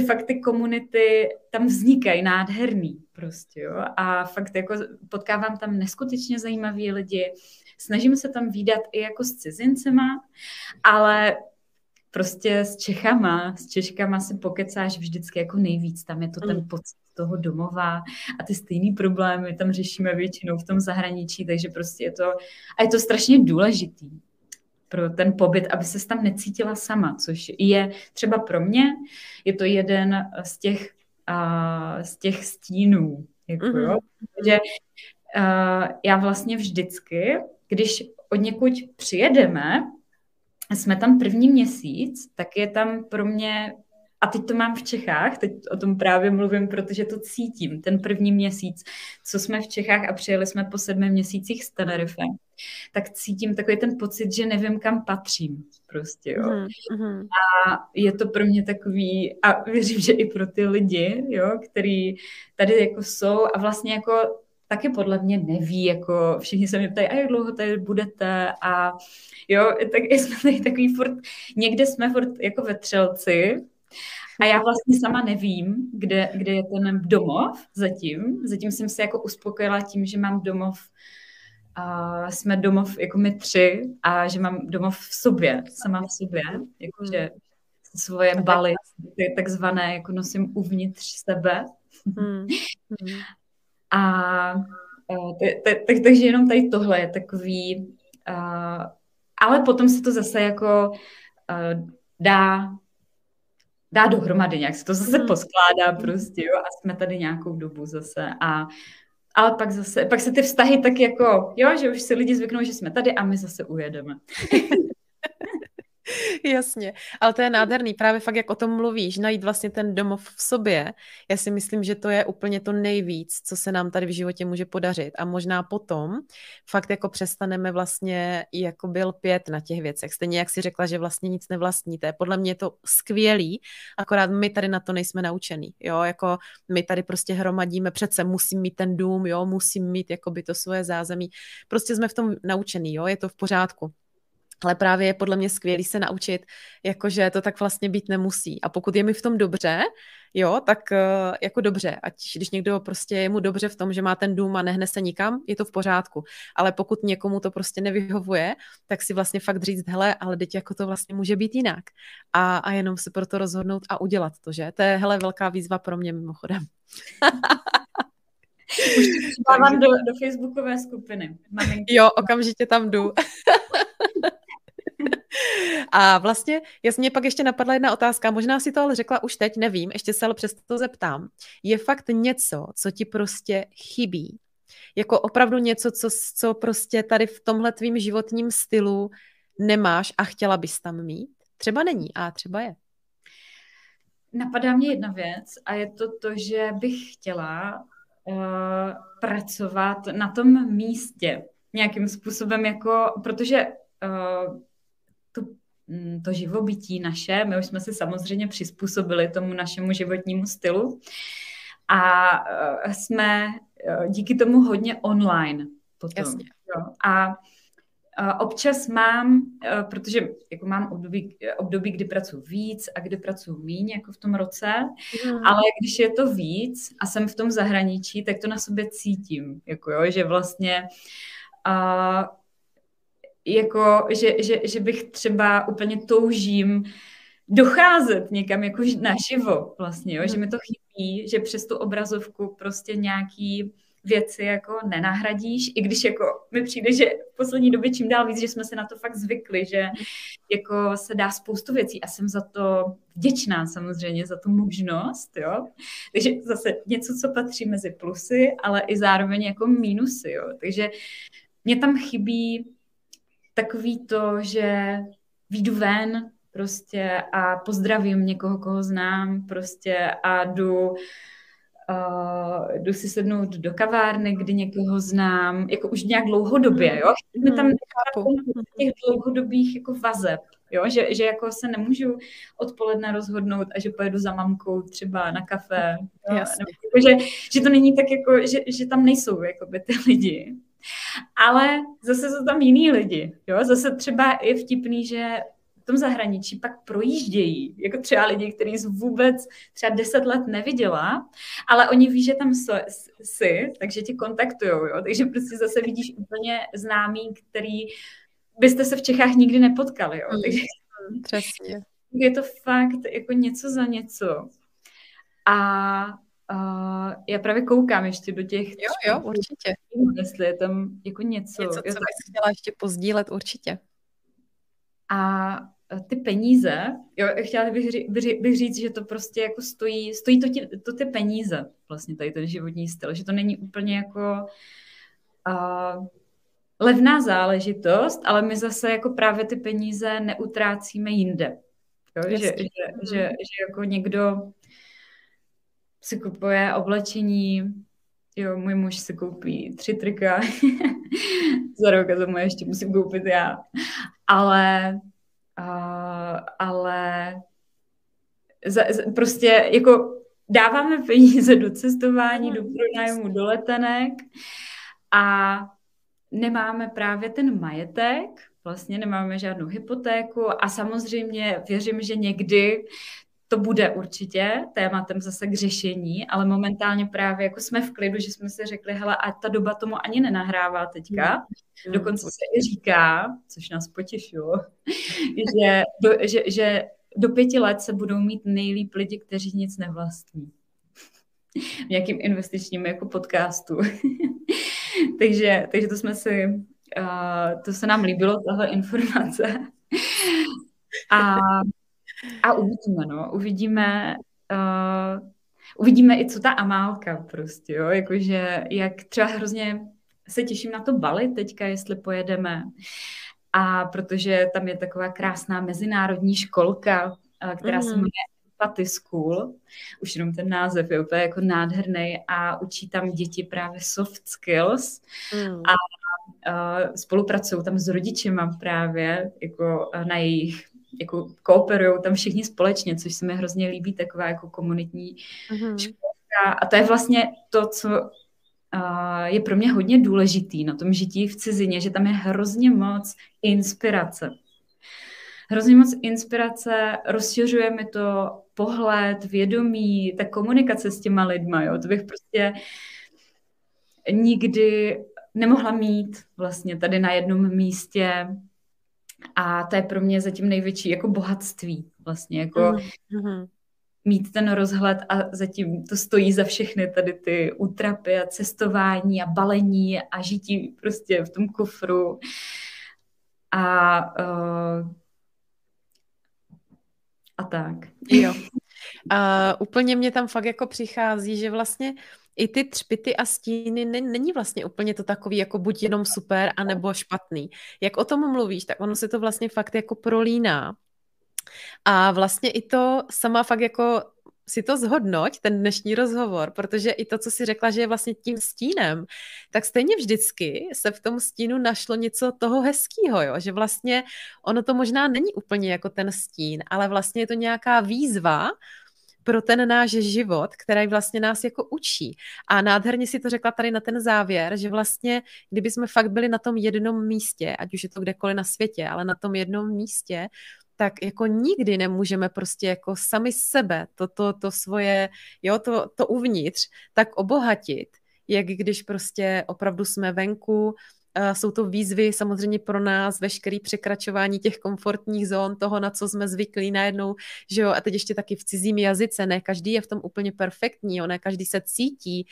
že fakt ty komunity tam vznikají nádherný prostě, jo. A fakt jako potkávám tam neskutečně zajímavý lidi, Snažím se tam výdat i jako s cizincema, ale prostě s Čechama, s Češkama si pokecáš vždycky jako nejvíc. Tam je to ten mm. pocit toho domova a ty stejný problémy tam řešíme většinou v tom zahraničí, takže prostě je to, a je to strašně důležitý pro ten pobyt, aby se tam necítila sama, což je třeba pro mě, je to jeden z těch, uh, z těch stínů, jako, mm-hmm. jo? že uh, já vlastně vždycky když od někud přijedeme, jsme tam první měsíc, tak je tam pro mě, a teď to mám v Čechách, teď o tom právě mluvím, protože to cítím, ten první měsíc, co jsme v Čechách a přijeli jsme po sedmi měsících z Tenerife, tak cítím takový ten pocit, že nevím, kam patřím prostě, jo. Mm-hmm. A je to pro mě takový, a věřím, že i pro ty lidi, jo, který tady jako jsou a vlastně jako taky podle mě neví, jako všichni se mě ptají, a jak dlouho tady budete a jo, tak (laughs) jsme tady takový furt, někde jsme furt jako ve třelci a já vlastně sama nevím, kde, kde je ten domov zatím. Zatím jsem se jako uspokojila tím, že mám domov a jsme domov jako my tři a že mám domov v sobě, sama v sobě, jakože svoje baly, takzvané, jako nosím uvnitř sebe. Hmm. (laughs) A tak, takže jenom tady tohle je takový, uh, ale potom se to zase jako uh, dá dá dohromady, nějak se to zase hmm. poskládá prostě, jo, a jsme tady nějakou dobu zase a ale pak zase, pak se ty vztahy tak jako, jo, že už si lidi zvyknou, že jsme tady a my zase ujedeme. (laughs) (laughs) Jasně, ale to je nádherný, právě fakt, jak o tom mluvíš, najít vlastně ten domov v sobě. Já si myslím, že to je úplně to nejvíc, co se nám tady v životě může podařit. A možná potom fakt jako přestaneme vlastně jako byl pět na těch věcech. Stejně jak si řekla, že vlastně nic nevlastníte. Podle mě je to skvělý, akorát my tady na to nejsme naučený. Jo, jako my tady prostě hromadíme, přece musím mít ten dům, jo, musím mít jakoby to svoje zázemí. Prostě jsme v tom naučený, jo, je to v pořádku. Ale právě je podle mě skvělý se naučit, jakože to tak vlastně být nemusí. A pokud je mi v tom dobře, jo, tak uh, jako dobře. Ať když někdo prostě je mu dobře v tom, že má ten dům a nehne se nikam, je to v pořádku. Ale pokud někomu to prostě nevyhovuje, tak si vlastně fakt říct, hele, ale teď jako to vlastně může být jinak. A, a jenom se proto rozhodnout a udělat to, že? To je, hele, velká výzva pro mě mimochodem. (laughs) Už to do, do facebookové skupiny. Maminky. Jo, okamžitě tam jdu. (laughs) A vlastně, jasně, pak ještě napadla jedna otázka, možná si to ale řekla už teď, nevím, ještě se ale přesto zeptám. Je fakt něco, co ti prostě chybí? Jako opravdu něco, co, co prostě tady v tomhle tvým životním stylu nemáš a chtěla bys tam mít? Třeba není a třeba je. Napadá mě jedna věc a je to to, že bych chtěla uh, pracovat na tom místě nějakým způsobem, jako, protože uh, Mm, to živobytí naše. My už jsme se samozřejmě přizpůsobili tomu našemu životnímu stylu a eh, jsme eh, díky tomu hodně online potom. Jasně. Jo. A Občas mám, eh, protože jako mám období, období, kdy pracuji víc a kdy pracuji míň, jako v tom roce, mm. ale když je to víc a jsem v tom zahraničí, tak to na sobě cítím, jako jo, že vlastně a, jako, že, že, že bych třeba úplně toužím docházet někam jako naživo vlastně, jo, že mi to chybí, že přes tu obrazovku prostě nějaký věci jako nenahradíš, i když jako mi přijde, že v poslední době čím dál víc, že jsme se na to fakt zvykli, že jako se dá spoustu věcí a jsem za to vděčná samozřejmě, za tu možnost, jo. Takže zase něco, co patří mezi plusy, ale i zároveň jako mínusy, jo. Takže mě tam chybí takový to, že výjdu ven prostě a pozdravím někoho, koho znám prostě a jdu uh, jdu si sednout do kavárny, kdy někoho znám, jako už nějak dlouhodobě, jo. Chceme tam hmm, těch dlouhodobých jako vazeb, jo, že, že jako se nemůžu odpoledne rozhodnout a že pojedu za mamkou třeba na kafe, jo? Nebo, jako, že, že to není tak jako, že, že tam nejsou jakoby ty lidi. Ale zase jsou tam jiní lidi, jo, zase třeba je vtipný, že tom zahraničí pak projíždějí, jako třeba lidi, který jsi vůbec třeba deset let neviděla, ale oni ví, že tam jsi, takže tě kontaktujou, jo? takže prostě zase vidíš úplně známý, který byste se v Čechách nikdy nepotkali, jo? Mm, takže Přesně. Je to fakt jako něco za něco. A uh, já právě koukám ještě do těch... Jo, jo, určitě. Jestli je tam jako něco. Něco, co bys chtěla ještě pozdílet, určitě. A Eh, ty peníze, jo, chtěla bych, ří, bych říct, že to prostě jako stojí, stojí to, tě, to ty peníze, vlastně tady ten životní styl, že to není úplně jako uh, levná záležitost, ale my zase jako právě ty peníze neutrácíme jinde. Jo, že, že, že, že jako někdo si kupuje oblečení, jo, můj muž si koupí tři trika, (laughs) za rok a za moje ještě musím koupit já, ale Uh, ale za, za, prostě jako dáváme peníze do cestování, do pronájmu, do letenek a nemáme právě ten majetek, vlastně nemáme žádnou hypotéku a samozřejmě věřím, že někdy to bude určitě tématem zase k řešení, ale momentálně právě jako jsme v klidu, že jsme si řekli, hele, a ta doba tomu ani nenahrává teďka. Mm. Dokonce se i říká, což nás potěšilo, (laughs) že, do, že, že do pěti let se budou mít nejlíp lidi, kteří nic nevlastní. V nějakým investičním jako podcastu. (laughs) takže, takže to jsme si, uh, to se nám líbilo, tahle informace. A a uvidíme, no, uvidíme, uh, uvidíme i co ta Amálka prostě, jo, jakože jak třeba hrozně se těším na to Bali teďka, jestli pojedeme, a protože tam je taková krásná mezinárodní školka, která mm. se mhm. jmenuje Paty School, už jenom ten název je úplně jako nádherný a učí tam děti právě soft skills mm. a uh, spolupracují tam s rodičima právě jako na jejich jako kooperují tam všichni společně, což se mi hrozně líbí, taková jako komunitní mm-hmm. školka. A to je vlastně to, co uh, je pro mě hodně důležitý na tom žití v cizině, že tam je hrozně moc inspirace. Hrozně moc inspirace, rozšiřuje mi to pohled, vědomí, ta komunikace s těma lidma, jo, to bych prostě nikdy nemohla mít vlastně tady na jednom místě a to je pro mě zatím největší jako bohatství vlastně, jako mm-hmm. mít ten rozhled a zatím to stojí za všechny tady ty útrapy a cestování a balení a žití prostě v tom kufru. A uh, a tak. Jo. Uh, úplně mě tam fakt jako přichází, že vlastně i ty třpity a stíny není vlastně úplně to takový jako buď jenom super, anebo špatný. Jak o tom mluvíš, tak ono se to vlastně fakt jako prolíná. A vlastně i to sama fakt jako si to zhodnoť, ten dnešní rozhovor, protože i to, co si řekla, že je vlastně tím stínem, tak stejně vždycky se v tom stínu našlo něco toho hezkého, jo? že vlastně ono to možná není úplně jako ten stín, ale vlastně je to nějaká výzva, pro ten náš život, který vlastně nás jako učí. A nádherně si to řekla tady na ten závěr, že vlastně, kdyby jsme fakt byli na tom jednom místě, ať už je to kdekoliv na světě, ale na tom jednom místě, tak jako nikdy nemůžeme prostě jako sami sebe, to, to, to svoje, jo, to, to uvnitř, tak obohatit, jak když prostě opravdu jsme venku, jsou to výzvy samozřejmě pro nás, veškerý překračování těch komfortních zón, toho, na co jsme zvyklí najednou, že jo, a teď ještě taky v cizím jazyce, ne každý je v tom úplně perfektní, jo, ne každý se cítí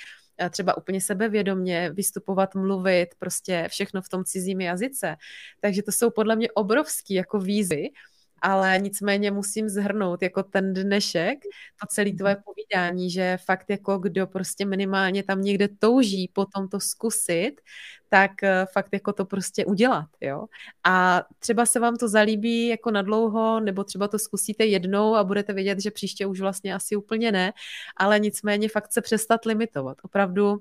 třeba úplně sebevědomně vystupovat, mluvit, prostě všechno v tom cizím jazyce. Takže to jsou podle mě obrovský jako výzvy, ale nicméně musím zhrnout jako ten dnešek, to celé mhm. tvoje povídání, že fakt jako kdo prostě minimálně tam někde touží potom to zkusit, tak eh, fakt jako to prostě udělat, jo. A třeba se vám to zalíbí jako na dlouho, nebo třeba to zkusíte jednou a budete vědět, že příště už vlastně asi úplně ne, ale nicméně fakt se přestat limitovat. Opravdu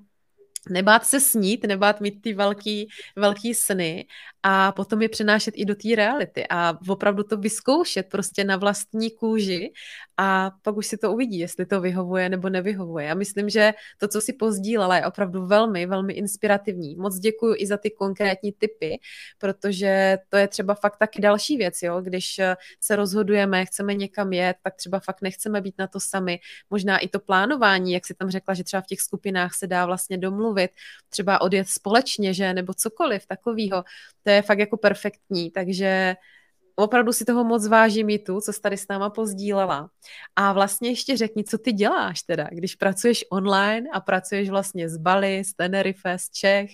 nebát se snít, nebát mít ty velký, velký sny a potom je přenášet i do té reality a opravdu to vyzkoušet prostě na vlastní kůži a pak už si to uvidí, jestli to vyhovuje nebo nevyhovuje. Já myslím, že to, co si pozdílela, je opravdu velmi, velmi inspirativní. Moc děkuji i za ty konkrétní typy, protože to je třeba fakt taky další věc, jo? když se rozhodujeme, chceme někam jet, tak třeba fakt nechceme být na to sami. Možná i to plánování, jak si tam řekla, že třeba v těch skupinách se dá vlastně domluvit, třeba odjet společně, že, nebo cokoliv takového. To je fakt jako perfektní, takže opravdu si toho moc vážím i tu, co jsi tady s náma pozdílela. A vlastně ještě řekni, co ty děláš teda, když pracuješ online a pracuješ vlastně z Bali, z Tenerife, z Čech,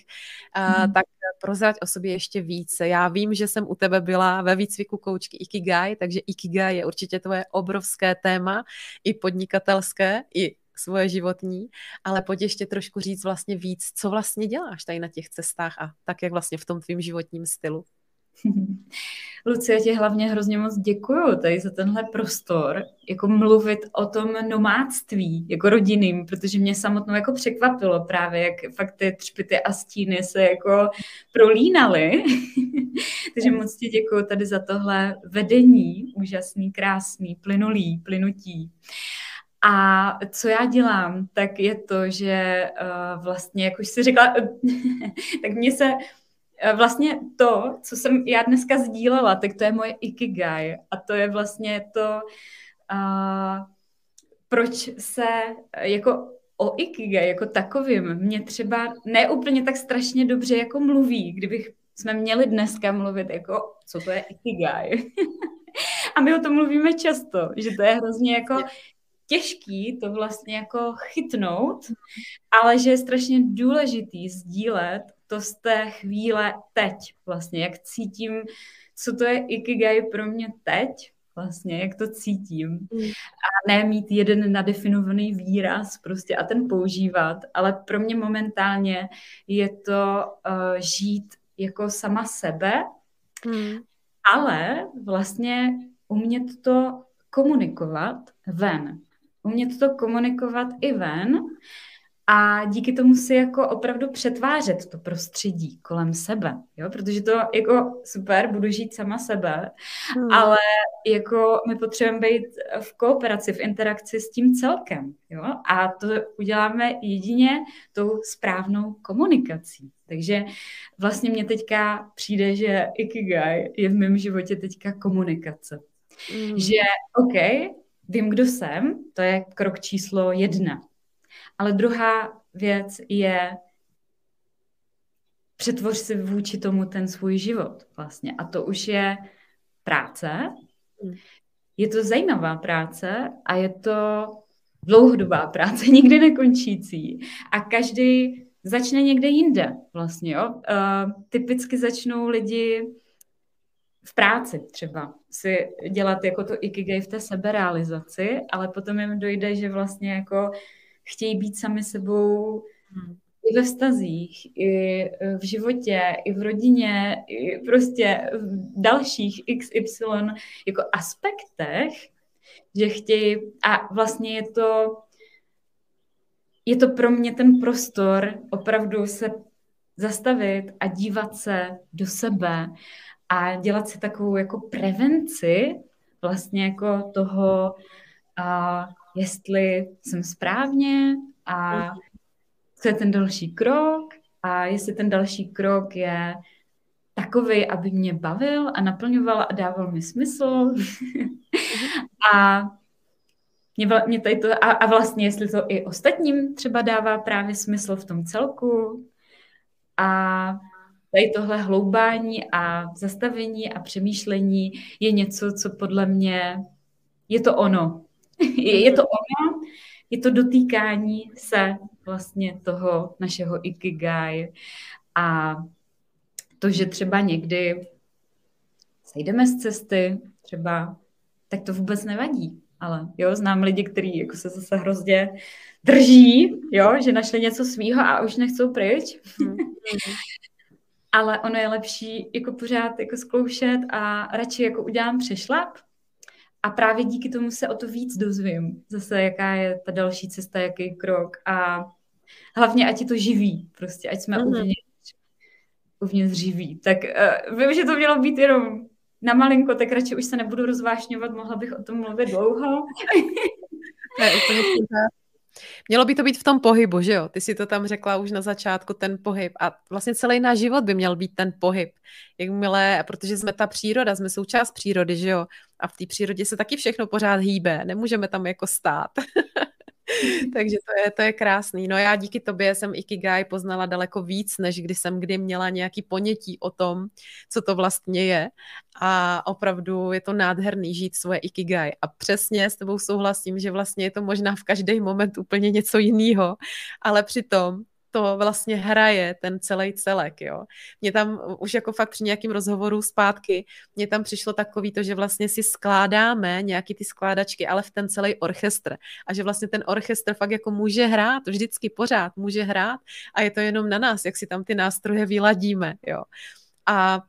a, hmm. tak prozrať o sobě ještě více. Já vím, že jsem u tebe byla ve výcviku koučky Ikigai, takže Ikigai je určitě tvoje obrovské téma, i podnikatelské, i svoje životní, ale pojď ještě trošku říct vlastně víc, co vlastně děláš tady na těch cestách a tak, jak vlastně v tom tvým životním stylu. (laughs) Lucie, já ti hlavně hrozně moc děkuju tady za tenhle prostor, jako mluvit o tom nomádství, jako rodinným, protože mě samotnou jako překvapilo právě, jak fakt ty třpity a stíny se jako prolínaly. (laughs) Takže moc ti děkuju tady za tohle vedení, úžasný, krásný, plynulý, plynutí. A co já dělám, tak je to, že uh, vlastně, jak už jsi řekla, (laughs) tak mě se uh, vlastně to, co jsem já dneska sdílela, tak to je moje ikigai. A to je vlastně to, uh, proč se jako o ikigai jako takovým mě třeba neúplně tak strašně dobře jako mluví, kdybych jsme měli dneska mluvit jako, co to je ikigai. (laughs) A my o tom mluvíme často, že to je hrozně jako těžký to vlastně jako chytnout, ale že je strašně důležitý sdílet to z té chvíle teď vlastně, jak cítím, co to je Ikigai pro mě teď, vlastně, jak to cítím. Mm. A ne mít jeden nadefinovaný výraz prostě a ten používat, ale pro mě momentálně je to uh, žít jako sama sebe, mm. ale vlastně umět to komunikovat ven umět to komunikovat i ven a díky tomu si jako opravdu přetvářet to prostředí kolem sebe, jo? protože to jako super, budu žít sama sebe, hmm. ale jako my potřebujeme být v kooperaci, v interakci s tím celkem, jo? a to uděláme jedině tou správnou komunikací. Takže vlastně mně teďka přijde, že Ikigai je v mém životě teďka komunikace. Mm. Že OK, vím, kdo jsem, to je krok číslo jedna. Ale druhá věc je přetvoř si vůči tomu ten svůj život vlastně. A to už je práce. Je to zajímavá práce a je to dlouhodobá práce, (laughs) nikdy nekončící. A každý začne někde jinde vlastně, jo. Uh, typicky začnou lidi v práci třeba si dělat jako to ikigai v té seberealizaci, ale potom jim dojde, že vlastně jako chtějí být sami sebou hmm. i ve vztazích, i v životě, i v rodině, i prostě v dalších XY jako aspektech, že chtějí a vlastně je to je to pro mě ten prostor opravdu se zastavit a dívat se do sebe a dělat si takovou jako prevenci vlastně jako toho, a jestli jsem správně a co je ten další krok a jestli ten další krok je takový, aby mě bavil a naplňoval a dával mi smysl. (laughs) a mě, mě tady to, a, a vlastně jestli to i ostatním třeba dává právě smysl v tom celku. A tady tohle hloubání a zastavení a přemýšlení je něco, co podle mě je to ono. (laughs) je, to ono, je to dotýkání se vlastně toho našeho ikigai a to, že třeba někdy sejdeme z cesty, třeba, tak to vůbec nevadí. Ale jo, znám lidi, kteří jako se zase hrozně drží, jo, že našli něco svýho a už nechcou pryč. Mm. (laughs) Ale ono je lepší jako pořád jako zkoušet a radši jako udělám přešlap a právě díky tomu se o to víc dozvím. Zase jaká je ta další cesta, jaký krok a hlavně ať je to živý, prostě ať jsme mm-hmm. uvnitř, uvnitř živí. Tak uh, vím, že to mělo být jenom na malinko, tak radši už se nebudu rozvášňovat, mohla bych o tom mluvit dlouho. (laughs) ne, úplně Mělo by to být v tom pohybu, že jo? Ty si to tam řekla už na začátku, ten pohyb. A vlastně celý náš život by měl být ten pohyb. Jakmile, protože jsme ta příroda, jsme součást přírody, že jo? A v té přírodě se taky všechno pořád hýbe. Nemůžeme tam jako stát. (laughs) (laughs) Takže to je, to je krásný. No já díky tobě jsem Ikigai poznala daleko víc, než kdy jsem kdy měla nějaký ponětí o tom, co to vlastně je. A opravdu je to nádherný žít svoje Ikigai. A přesně s tebou souhlasím, že vlastně je to možná v každý moment úplně něco jiného, ale přitom to vlastně hraje ten celý celek, jo. Mně tam už jako fakt při nějakým rozhovoru zpátky, mně tam přišlo takový to, že vlastně si skládáme nějaký ty skládačky, ale v ten celý orchestr. A že vlastně ten orchestr fakt jako může hrát, vždycky pořád může hrát a je to jenom na nás, jak si tam ty nástroje vyladíme, jo. A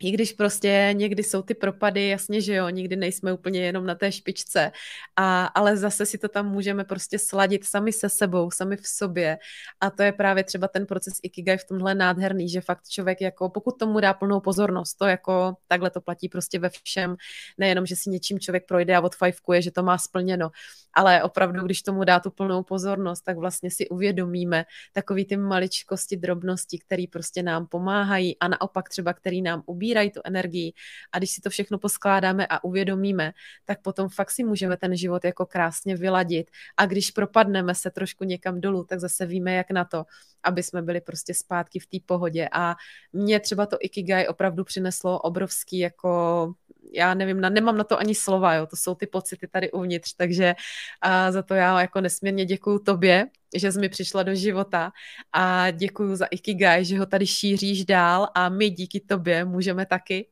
i když prostě někdy jsou ty propady, jasně, že jo, nikdy nejsme úplně jenom na té špičce, a, ale zase si to tam můžeme prostě sladit sami se sebou, sami v sobě. A to je právě třeba ten proces Ikigai v tomhle nádherný, že fakt člověk jako, pokud tomu dá plnou pozornost, to jako takhle to platí prostě ve všem, nejenom, že si něčím člověk projde a odfajfkuje, že to má splněno, ale opravdu, když tomu dá tu plnou pozornost, tak vlastně si uvědomíme takový ty maličkosti, drobnosti, které prostě nám pomáhají a naopak třeba, který nám ubírají tu energii. A když si to všechno poskládáme a uvědomíme, tak potom fakt si můžeme ten život jako krásně vyladit. A když propadneme se trošku někam dolů, tak zase víme, jak na to, aby jsme byli prostě zpátky v té pohodě. A mě třeba to Ikigai opravdu přineslo obrovský jako já nevím, na, nemám na to ani slova, jo, to jsou ty pocity tady uvnitř, takže a za to já jako nesmírně děkuju tobě, že jsi mi přišla do života a děkuju za Ikigai, že ho tady šíříš dál a my díky tobě můžeme taky.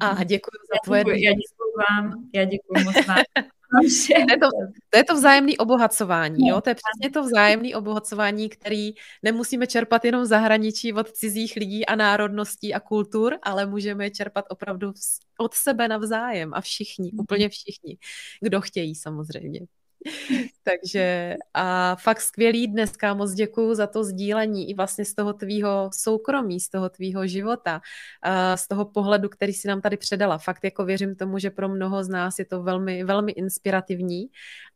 A děkuji za tvoje... Já děkuji vám, já děkuji moc vám. (laughs) to, je to, to je to vzájemné obohacování, jo? To je přesně to vzájemné obohacování, který nemusíme čerpat jenom v zahraničí od cizích lidí a národností a kultur, ale můžeme je čerpat opravdu od sebe navzájem a všichni, mhm. úplně všichni, kdo chtějí samozřejmě. (laughs) Takže a fakt skvělý dneska, moc děkuju za to sdílení i vlastně z toho tvýho soukromí, z toho tvýho života, z toho pohledu, který si nám tady předala. Fakt jako věřím tomu, že pro mnoho z nás je to velmi, velmi inspirativní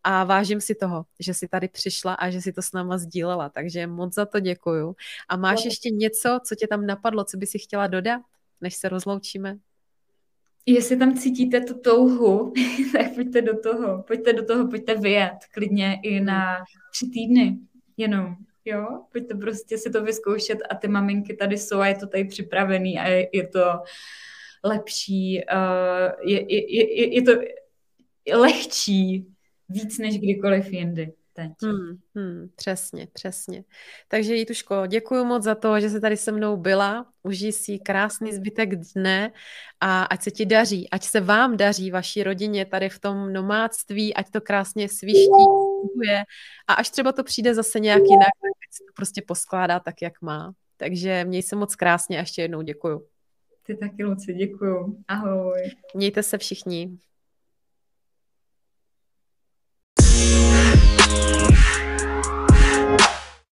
a vážím si toho, že jsi tady přišla a že si to s náma sdílela, takže moc za to děkuju. A máš ještě něco, co tě tam napadlo, co by si chtěla dodat, než se rozloučíme? Jestli tam cítíte tu touhu, (laughs) tak pojďte do toho, pojďte do toho, pojďte vyjet klidně i na tři týdny jenom, jo, pojďte prostě si to vyzkoušet a ty maminky tady jsou a je to tady připravený a je, je to lepší, uh, je, je, je, je to lehčí víc než kdykoliv jindy teď. Hmm, hmm, přesně, přesně. Takže Jituško, děkuji moc za to, že jsi tady se mnou byla. Užij si krásný zbytek dne a ať se ti daří, ať se vám daří, vaší rodině tady v tom nomádství, ať to krásně sviští, a až třeba to přijde zase nějak jinak, tak se to prostě poskládá tak, jak má. Takže měj se moc krásně a ještě jednou děkuju. Ty taky, Luci, děkuju. Ahoj. Mějte se všichni. Bye.